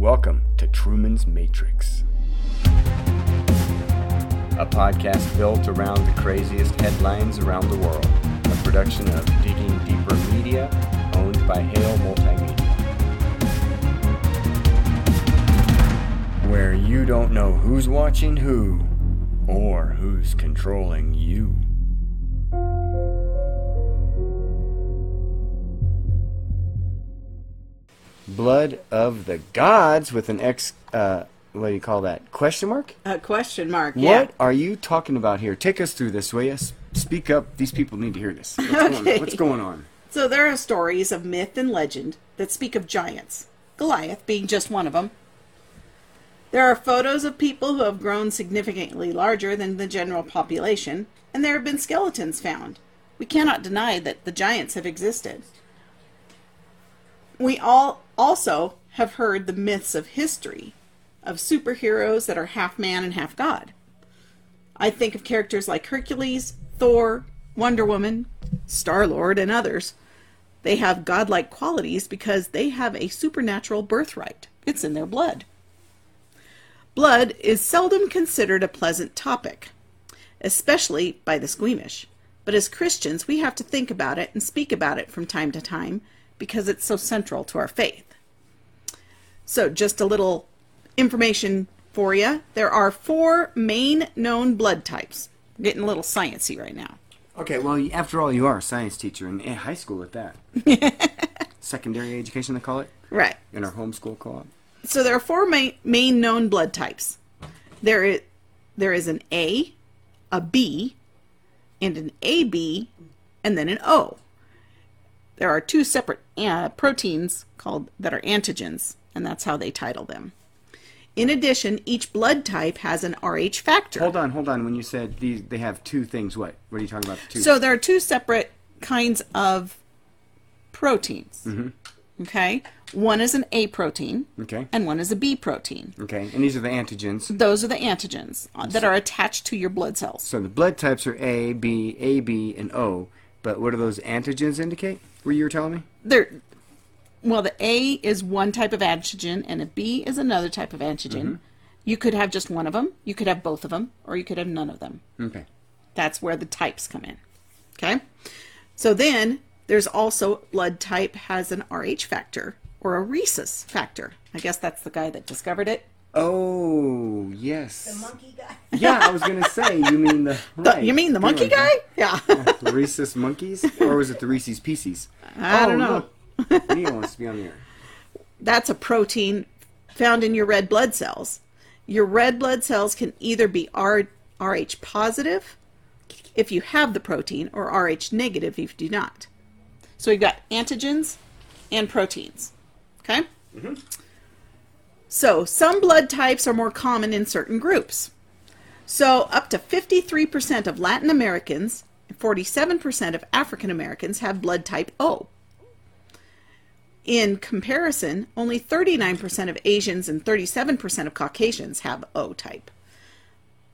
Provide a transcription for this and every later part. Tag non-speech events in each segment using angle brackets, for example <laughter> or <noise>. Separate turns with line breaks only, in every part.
Welcome to Truman's Matrix, a podcast built around the craziest headlines around the world. A production of Digging Deeper Media, owned by Hale Multimedia. Where you don't know who's watching who or who's controlling you. Blood of the Gods with an X, uh, what do you call that? Question mark?
A question mark. Yeah.
What are you talking about here? Take us through this, will you? Speak up. These people need to hear this. What's, going, <laughs>
Okay.
on? What's going on?
So there are stories of myth and legend that speak of giants, Goliath being just one of them. There are photos of people who have grown significantly larger than the general population, and there have been skeletons found. We cannot deny that the giants have existed. We all also have heard the myths of history of superheroes that are half man and half god. I think of characters like Hercules, Thor, Wonder Woman, Star Lord, and others. They have godlike qualities because they have a supernatural birthright. It's in their blood. Blood is seldom considered a pleasant topic, especially by the squeamish. But as Christians, we have to think about it and speak about it from time to time because it's so central to our faith. So, just a little information for you. There are four main known blood types. We're getting a little sciencey right now.
Okay, well, after all, you are a science teacher in in high school at that. <laughs> Secondary education, they call it,
Right.
in our homeschool co-op.
So there are four main, main known blood types. There is there is an A, a B, and an AB, and then an O. There are two separate uh, proteins called that are antigens, and that's how they title them. In addition, each blood type has an Rh factor.
Hold on, hold on. When you said these, they have two things. What? What are you talking about? Two.
So there are two separate kinds of proteins. Mm-hmm. Okay, one is an A protein,
okay,
and one is a B protein.
okay. And these are the antigens.
Those are the antigens that are attached to your blood cells.
So the blood types are A, B, AB, and O. But what do those antigens indicate? Were you were telling me?
They're well, the A is one type of antigen, and a B is another type of antigen. Mm-hmm. You could have just one of them, you could have both of them, or you could have none of them.
Okay.
That's where the types come in. Okay? So then there's also blood type has an RH factor or a rhesus factor. I guess that's the guy that discovered it.
Oh yes.
The monkey guy.
Yeah, I was gonna say. You mean the? <laughs>
The- you mean the monkey guy? Yeah. <laughs>
The Reese's monkeys, or was it the Reese's <laughs> Pieces?
I don't
Oh,
know.
look. Wants to be on the air. <laughs>
That's a protein found in your red blood cells. Your red blood cells can either be R- Rh positive if you have the protein or Rh negative if you do not. So we've got antigens and proteins. Okay? Mm-hmm. So some blood types are more common in certain groups. So up to 53% of Latin Americans and 47% of African Americans have blood type O. In comparison, only 39% of Asians and 37% of Caucasians have O type.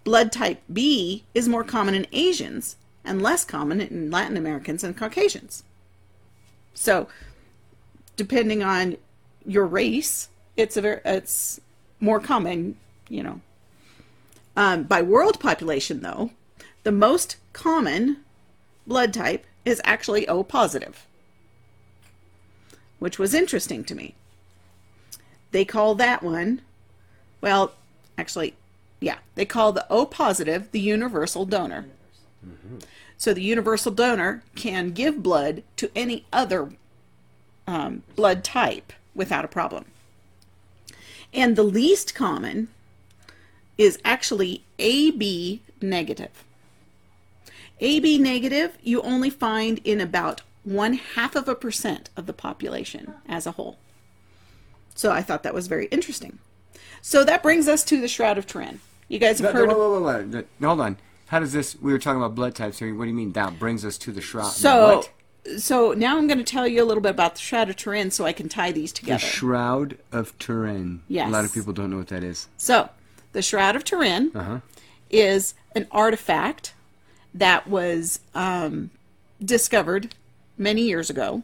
Blood type B is more common in Asians and less common in Latin Americans and Caucasians. So, depending on your race, it's a ver- it's more common, you know. Um, by world population, though, the most common blood type is actually O positive which was interesting to me. They call that one, well, actually, yeah, they call the O positive the universal donor. So the universal donor can give blood to any other um, blood type without a problem. And the least common is actually AB negative. AB negative you only find in about one half of a percent of the population as a whole. So I thought that was very interesting. So that brings us to the Shroud of Turin. You guys have heard.
whoa, whoa, whoa, whoa. Hold on. How does this? We were talking about blood types here. What do you mean that brings us to the shroud?
so,
what?
so now I'm going to tell you a little bit about the Shroud of Turin, so I can tie these together.
the shroud of Turin.
Yes.
A lot of people don't know what that is.
So, the Shroud of Turin
Uh-huh.
is an artifact that was um, discovered many years ago.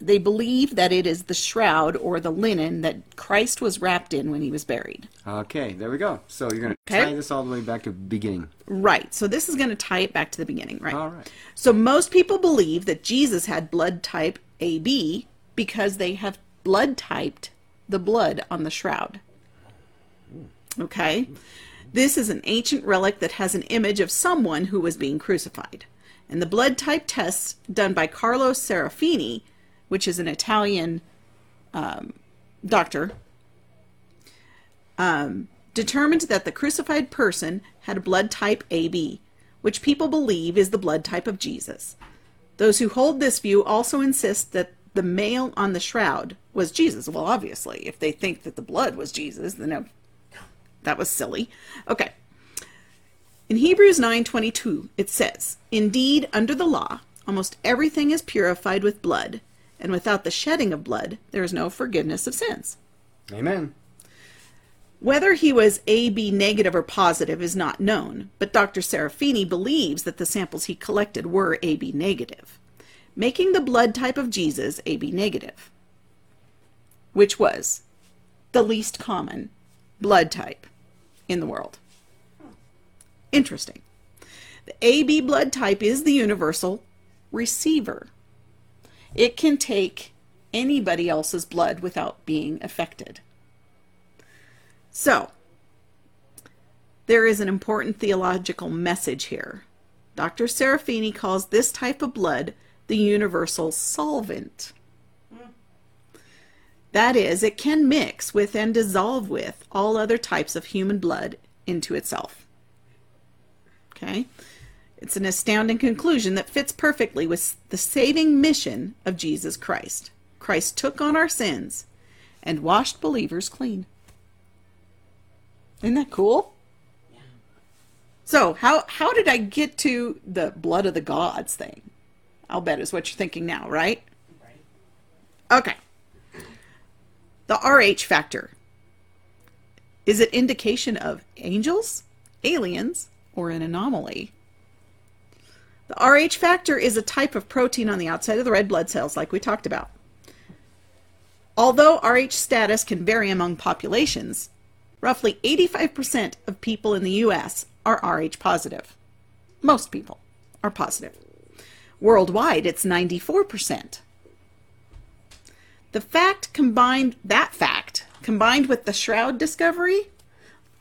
they believe that it is the shroud or the linen that Christ was wrapped in when he was buried.
Okay, there we go. So you're going to
Okay.
tie this all the way back to the beginning.
Right. So this is going to tie it back to the beginning, right?
All right.
So most people believe that Jesus had blood type AB because they have blood typed the blood on the shroud. Okay? This is an ancient relic that has an image of someone who was being crucified. And the blood type tests done by Carlo Serafini, which is an Italian um, doctor, um, determined that the crucified person had a blood type AB, which people believe is the blood type of Jesus. Those who hold this view also insist that the male on the shroud was Jesus. Well, obviously, if they think that the blood was Jesus, then that was silly. Okay. In Hebrews 9:22, it says, "Indeed, under the law, almost everything is purified with blood, and without the shedding of blood, there is no forgiveness of sins."
Amen.
Whether he was AB negative or positive is not known, but Dr. Serafini believes that the samples he collected were AB negative, making the blood type of Jesus AB negative, which was the least common blood type in the world. Interesting. The AB blood type is the universal receiver. It can take anybody else's blood without being affected. So, there is an important theological message here. Dr. Serafini calls this type of blood the universal solvent. That is, it can mix with and dissolve with all other types of human blood into itself. Okay? It's an astounding conclusion that fits perfectly with the saving mission of Jesus Christ. Christ took on our sins and washed believers clean. Isn't that cool? So how how did I get to the blood of the gods thing? I'll bet is what you're thinking now, right? Okay. The RH factor. Is it indication of angels, aliens, or an anomaly? The RH factor is a type of protein on the outside of the red blood cells, like we talked about. Although RH status can vary among populations, roughly 85% of people in the US are Rh positive. Most people are positive. Worldwide, it's 94%. The fact combined, that fact, combined with the shroud discovery,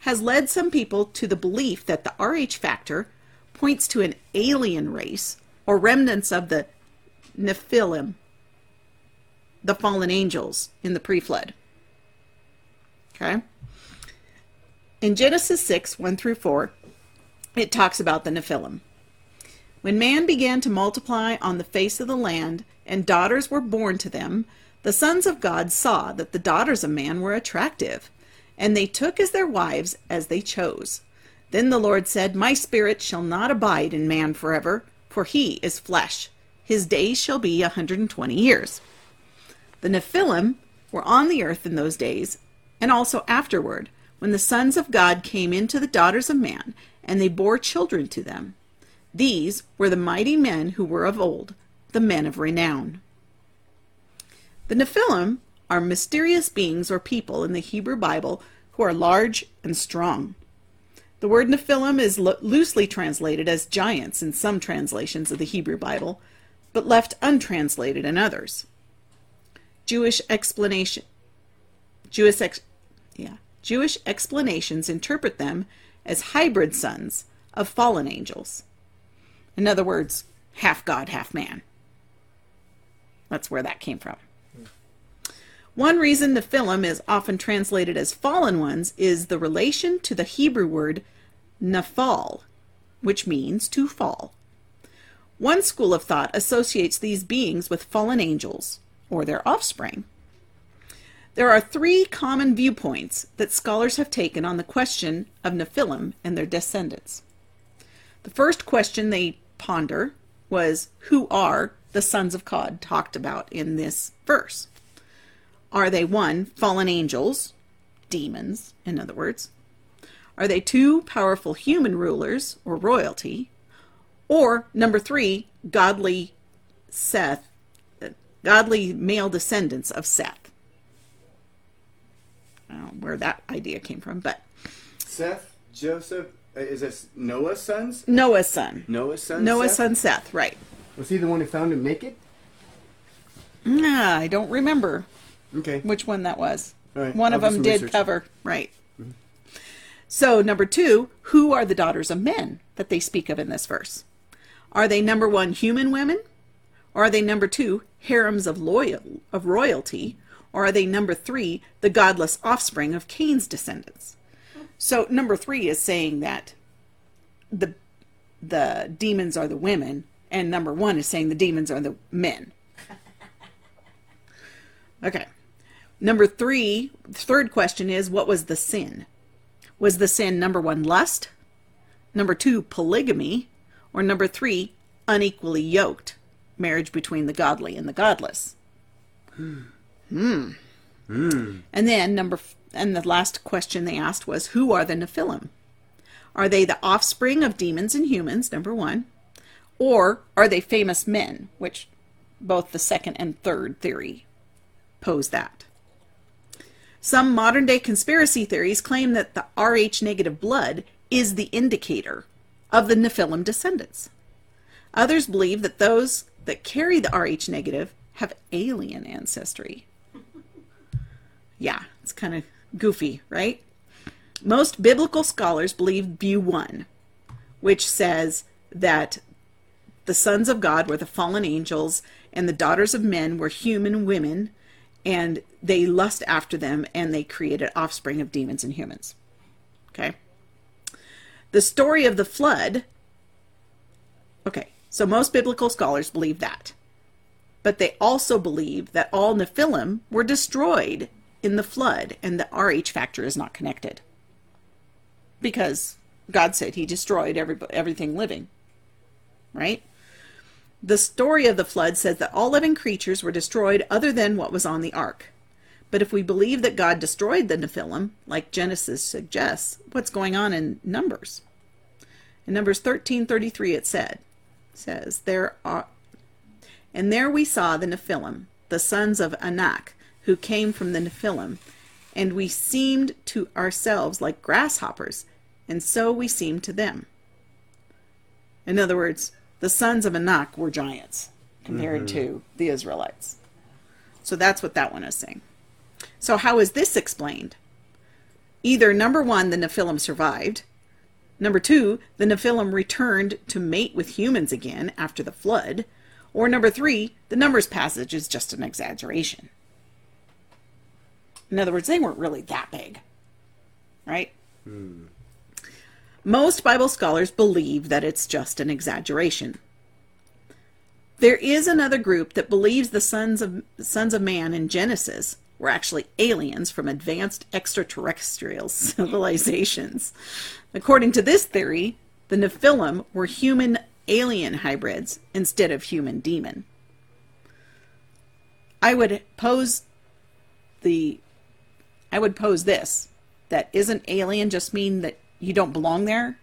has led some people to the belief that the Rh factor points to an alien race or remnants of the Nephilim, the fallen angels in the pre flood. Okay? In Genesis 6 1 through 4, it talks about the Nephilim. When man began to multiply on the face of the land, and daughters were born to them, the sons of God saw that the daughters of man were attractive, and they took as their wives as they chose. Then the Lord said, My spirit shall not abide in man forever, for he is flesh. His days shall be a hundred and twenty years. The Nephilim were on the earth in those days, and also afterward, when the sons of God came into the daughters of man, and they bore children to them. These were the mighty men who were of old, the men of renown. The Nephilim are mysterious beings or people in the Hebrew Bible who are large and strong. The word Nephilim is lo- loosely translated as giants in some translations of the Hebrew Bible, but left untranslated in others. Jewish explanation Jewish ex, yeah, Jewish explanations interpret them as hybrid sons of fallen angels. In other words, half God, half man. That's where that came from. One reason the Nephilim is often translated as fallen ones is the relation to the Hebrew word naphal, which means to fall. One school of thought associates these beings with fallen angels or their offspring. There are three common viewpoints that scholars have taken on the question of Nephilim and their descendants. The first question they ponder was who are the sons of God talked about in this verse? Are they one, fallen angels, demons, in other words? Are they two, powerful human rulers or royalty? Or number three, godly Seth, godly male descendants of Seth. I don't know where that idea came from, but
Seth, Joseph, uh, is this Noah's sons?
Noah's son.
Noah's son.
Noah's
Seth?
son Seth, right.
Was he the one who found him naked?
Nah, I don't remember
Okay.
which one that was.
All right,
One
I'll
of them did
research. Mm-hmm.
cover, right. So, number two, who are the daughters of men that they speak of in this verse? Are they number one, human women? Or are they number two, harems of loyal of royalty? Or are they number three, the godless offspring of Cain's descendants? So number three is saying that the the demons are the women, and number one is saying the demons are the men. <laughs> Okay. Number three, third question is what was the sin? Was the sin number one, lust? Number two, polygamy? Or number three, unequally yoked, marriage between the godly and the godless? Hmm. And then number, f- and the last question they asked was who are the Nephilim? Are they the offspring of demons and humans, number one? Or are they famous men, which both the second and third theory pose that? Some modern day conspiracy theories claim that the Rh negative blood is the indicator of the Nephilim descendants. Others believe that those that carry the Rh negative have alien ancestry. <laughs> Yeah, it's kind of goofy, right? Most biblical scholars believe view one, which says that the sons of God were the fallen angels, and the daughters of men were human women, and they lust after them, and they created offspring of demons and humans. Okay? The story of the flood. Okay, so most biblical scholars believe that. But they also believe that all Nephilim were destroyed in the flood, and the RH factor is not connected. Because God said he destroyed every, everything living. Right? The story of the flood says that all living creatures were destroyed other than what was on the ark. But if we believe that God destroyed the Nephilim, like Genesis suggests, what's going on in Numbers? In Numbers 13:33 it said says there are and there we saw the Nephilim, the sons of Anak, who came from the Nephilim, and we seemed to ourselves like grasshoppers, and so we seemed to them. In other words, the sons of Anak were giants compared to mm-hmm. the Israelites. So that's what that one is saying. So, how is this explained? Either number one, the Nephilim survived. Number two, the Nephilim returned to mate with humans again after the flood. Or number three, the Numbers passage is just an exaggeration. In other words, they weren't really that big. Right? Hmm. Most Bible scholars believe that it's just an exaggeration. There is another group that believes the sons of sons of man in Genesis were actually aliens from advanced extraterrestrial <laughs> civilizations. According to this theory, the Nephilim were human alien hybrids instead of human demon. I would pose the I would pose this that isn't alien just mean that you don't belong there?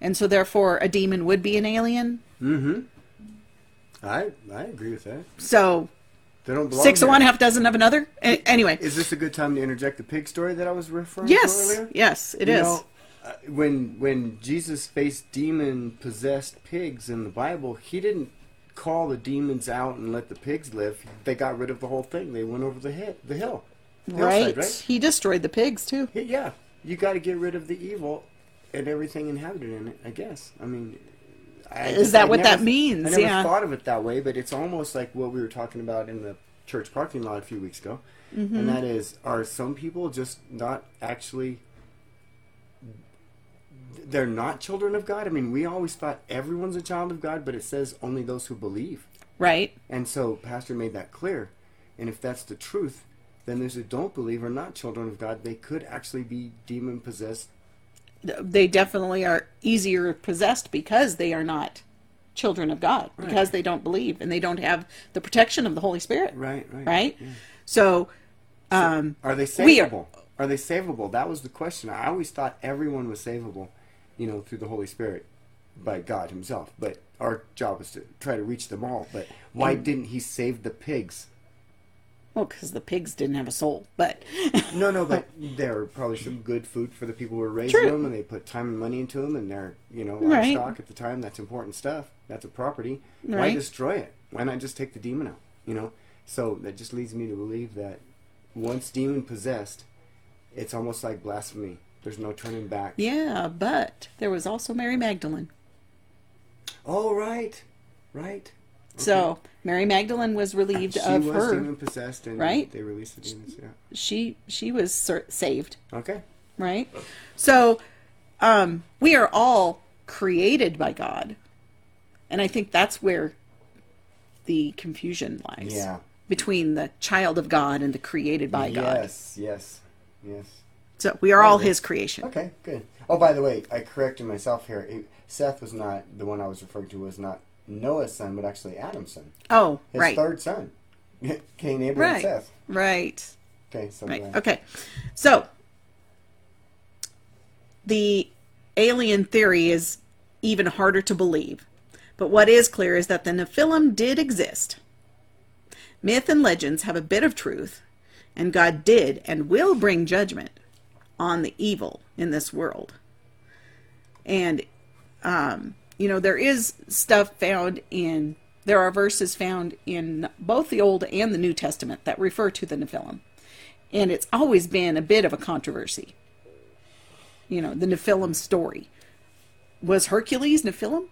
And so therefore a demon would be an alien? Mm-hmm.
I I agree with that.
So
They don't belong
six of
there.
one, half dozen of another? A- anyway.
Is this a good time to interject the pig story that I was referring
Yes.
to earlier?
Yes, it
You
is.
know, uh, when when Jesus faced demon possessed pigs in the Bible, he didn't call the demons out and let the pigs live. They got rid of the whole thing. They went over the hill, the hill, The
right?
hillside, right?
He destroyed the pigs too.
Yeah, Yeah, you got to get rid of the evil and everything inhabited in it. I guess. I mean, I
Is that
I
what
never-
that means?
I never
Yeah.
thought of it that way, but it's almost like what we were talking about in the church parking lot a few weeks ago,
Mm-hmm.
and that is, are some people just not actually? They're not children of God. I mean, we always thought everyone's a child of God, but it says only those who believe.
Right?
And so, Pastor made that clear. And if that's the truth, then those who don't believe are not children of God. They could actually be demon possessed.
They definitely are easier possessed because they are not children of God, because they don't believe and they don't have the protection of the Holy Spirit.
Right, right.
Right? So, um,
Are they
We are-
savable? Are, they savable? That was the question. I always thought everyone was savable, you know, through the Holy Spirit. by God Himself. But our job is to try to reach them all. But why didn't He save the pigs?
Well, because the pigs didn't have a soul, but
No, no, but <laughs> they're probably some good food for the people who are raising
True.
them, and they put time and money into them, and they're you know
Right.
livestock at the time. That's important stuff. That's a property. Why destroy it? Why not just take the demon out? You know. So that just leads me to believe that once demon possessed, it's almost like blasphemy. There's no turning back.
yeah, but there was also Mary Magdalene.
Oh right, right.
So Mary Magdalene was relieved
She
of
was
her.
demon possessed, and
Right?
they released the demons. Yeah.
She she was ser- saved,
Okay.
right? So um, we are all created by God, and I think that's where the confusion lies.
Yeah.
Between the child of God and the created by God.
Yes. Yes. Yes.
So we are all
Okay.
His creation.
Okay, good. Oh, by the way, I corrected myself here. Seth was not the one I was referring to. Was not Noah's son, but actually Adam's son.
Oh,
His
right,
third son, <laughs> Cain, Abel, and Seth.
right.
Okay, so
Right. Okay. So the alien theory is even harder to believe. But what is clear is that the Nephilim did exist. Myth and legends have a bit of truth, and God did and will bring judgment on the evil in this world. And, um, you know, there is stuff found in, there are verses found in both the Old and the New Testament that refer to the Nephilim and it's always been a bit of a controversy. You know, the Nephilim story. Was Hercules Nephilim?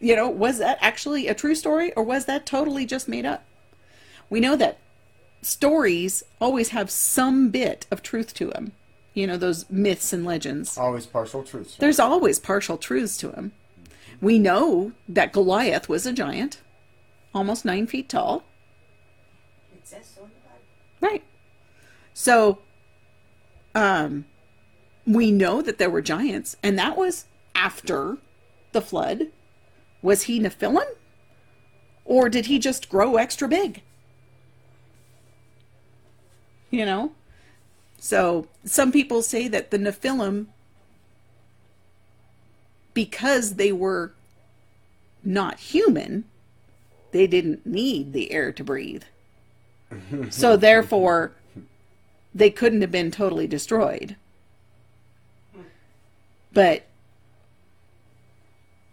You know, was that actually a true story or was that totally just made up? We know that stories always have some bit of truth to them. You know, those myths and legends.
always partial truths. right?
There's always partial truths to them. We know that Goliath was a giant, almost nine feet tall.
It says so in the Bible.
Right. So, um, we know that there were giants, and that was after the flood. Was he Nephilim? Or did he just grow extra big? You know? So, some people say that the Nephilim, because they were not human, they didn't need the air to breathe. <laughs> So therefore, they couldn't have been totally destroyed. But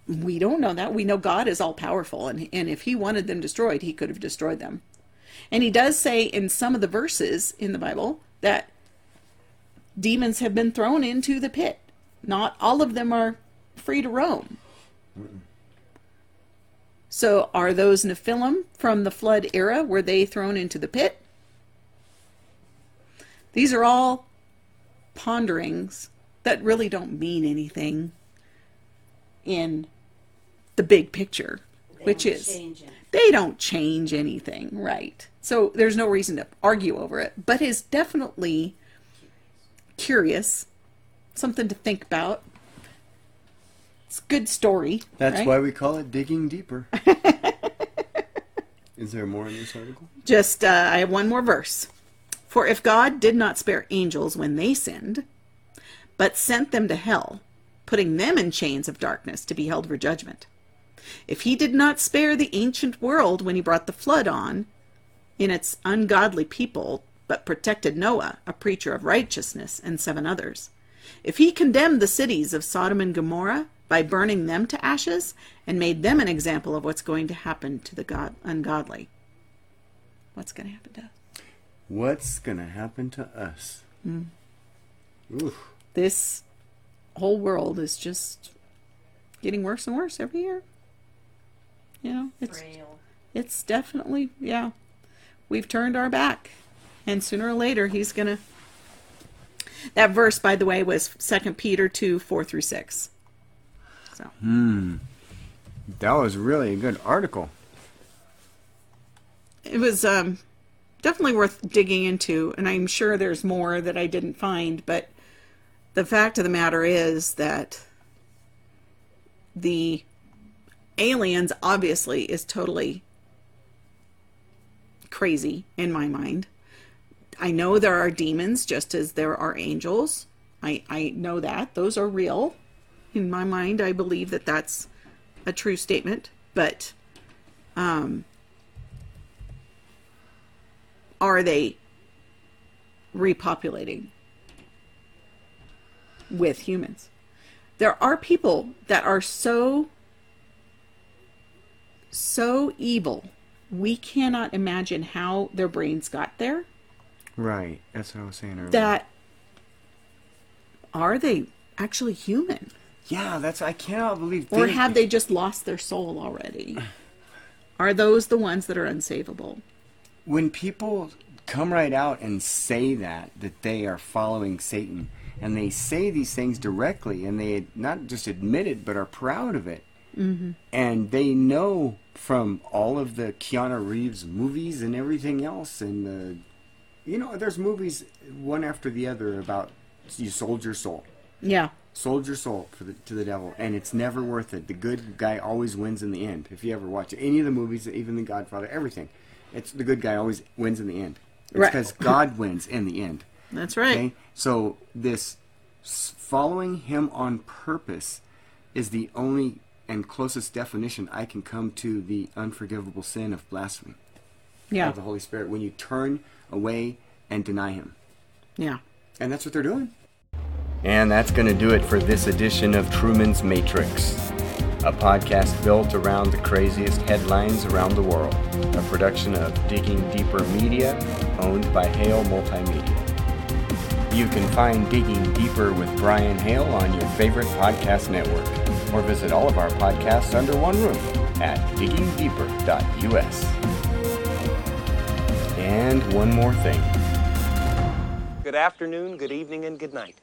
we don't know that. We know God is all powerful, and, and if He wanted them destroyed, He could have destroyed them. And He does say in some of the verses in the Bible that demons have been thrown into the pit. Not all of them are free to roam. So, are those Nephilim from the flood era? Were they thrown into the pit? These are all ponderings that really don't mean anything in the big picture,
They
which is they don't change anything, right? So there's no reason to argue over it, but is definitely curious, something to think about. It's a good story.
That's
right?
why we call it digging deeper. <laughs> Is there more in this article?
Just, uh, I have one more verse. For if God did not spare angels when they sinned, but sent them to hell, putting them in chains of darkness to be held for judgment, if he did not spare the ancient world when he brought the flood on in its ungodly people, but protected Noah, a preacher of righteousness, and seven others, if he condemned the cities of Sodom and Gomorrah by burning them to ashes and made them an example of what's going to happen to the god- ungodly, what's going to happen to us?
What's gonna happen to us?
Hmm.
Oof.
This whole world is just getting worse and worse every year. You know, it's
Frail.
it's definitely yeah. We've turned our back, and sooner or later he's gonna. That verse, by the way, was Second Peter two four through six. So
That was really a good article.
it was um, definitely worth digging into, and I'm sure there's more that I didn't find. But the fact of the matter is that the aliens obviously is totally crazy in my mind. I know there are demons just as there are angels. I, I know that. Those are real. In my mind, I believe that that's a true statement, but um, are they repopulating with humans? There are people that are so so evil we cannot imagine how their brains got there
Right. That's what I was saying earlier.
that are they actually human
yeah, that's I cannot believe.
or have they just lost their soul already are those the ones that are unsavable
when people come right out and say that that they are following Satan and they say these things directly and they not just admit it but are proud of it mm-hmm. and they know from all of the Keanu Reeves movies and everything else and the you know there's movies one after the other about you sold your soul
yeah
sold your soul for the, to the devil, and it's never worth it. The good guy always wins in the end. If you ever watch any of the movies, even The Godfather, everything, it's the good guy always wins in the end. It's
Right.
because God wins in the end.
that's right
Okay, so this following Him on purpose is the only and closest definition I can come to the unforgivable sin of blasphemy
yeah
of the Holy Spirit when you turn away and deny Him.
yeah
And that's what they're doing. And that's going to do it for this edition of Truman's Matrix, a podcast built around the craziest headlines around the world, a production of Digging Deeper Media, owned by Hale Multimedia. You can find Digging Deeper with Brian Hale on your favorite podcast network, or visit all of our podcasts under one roof at diggingdeeper.us. And one more thing.
Good afternoon, good evening, and good night.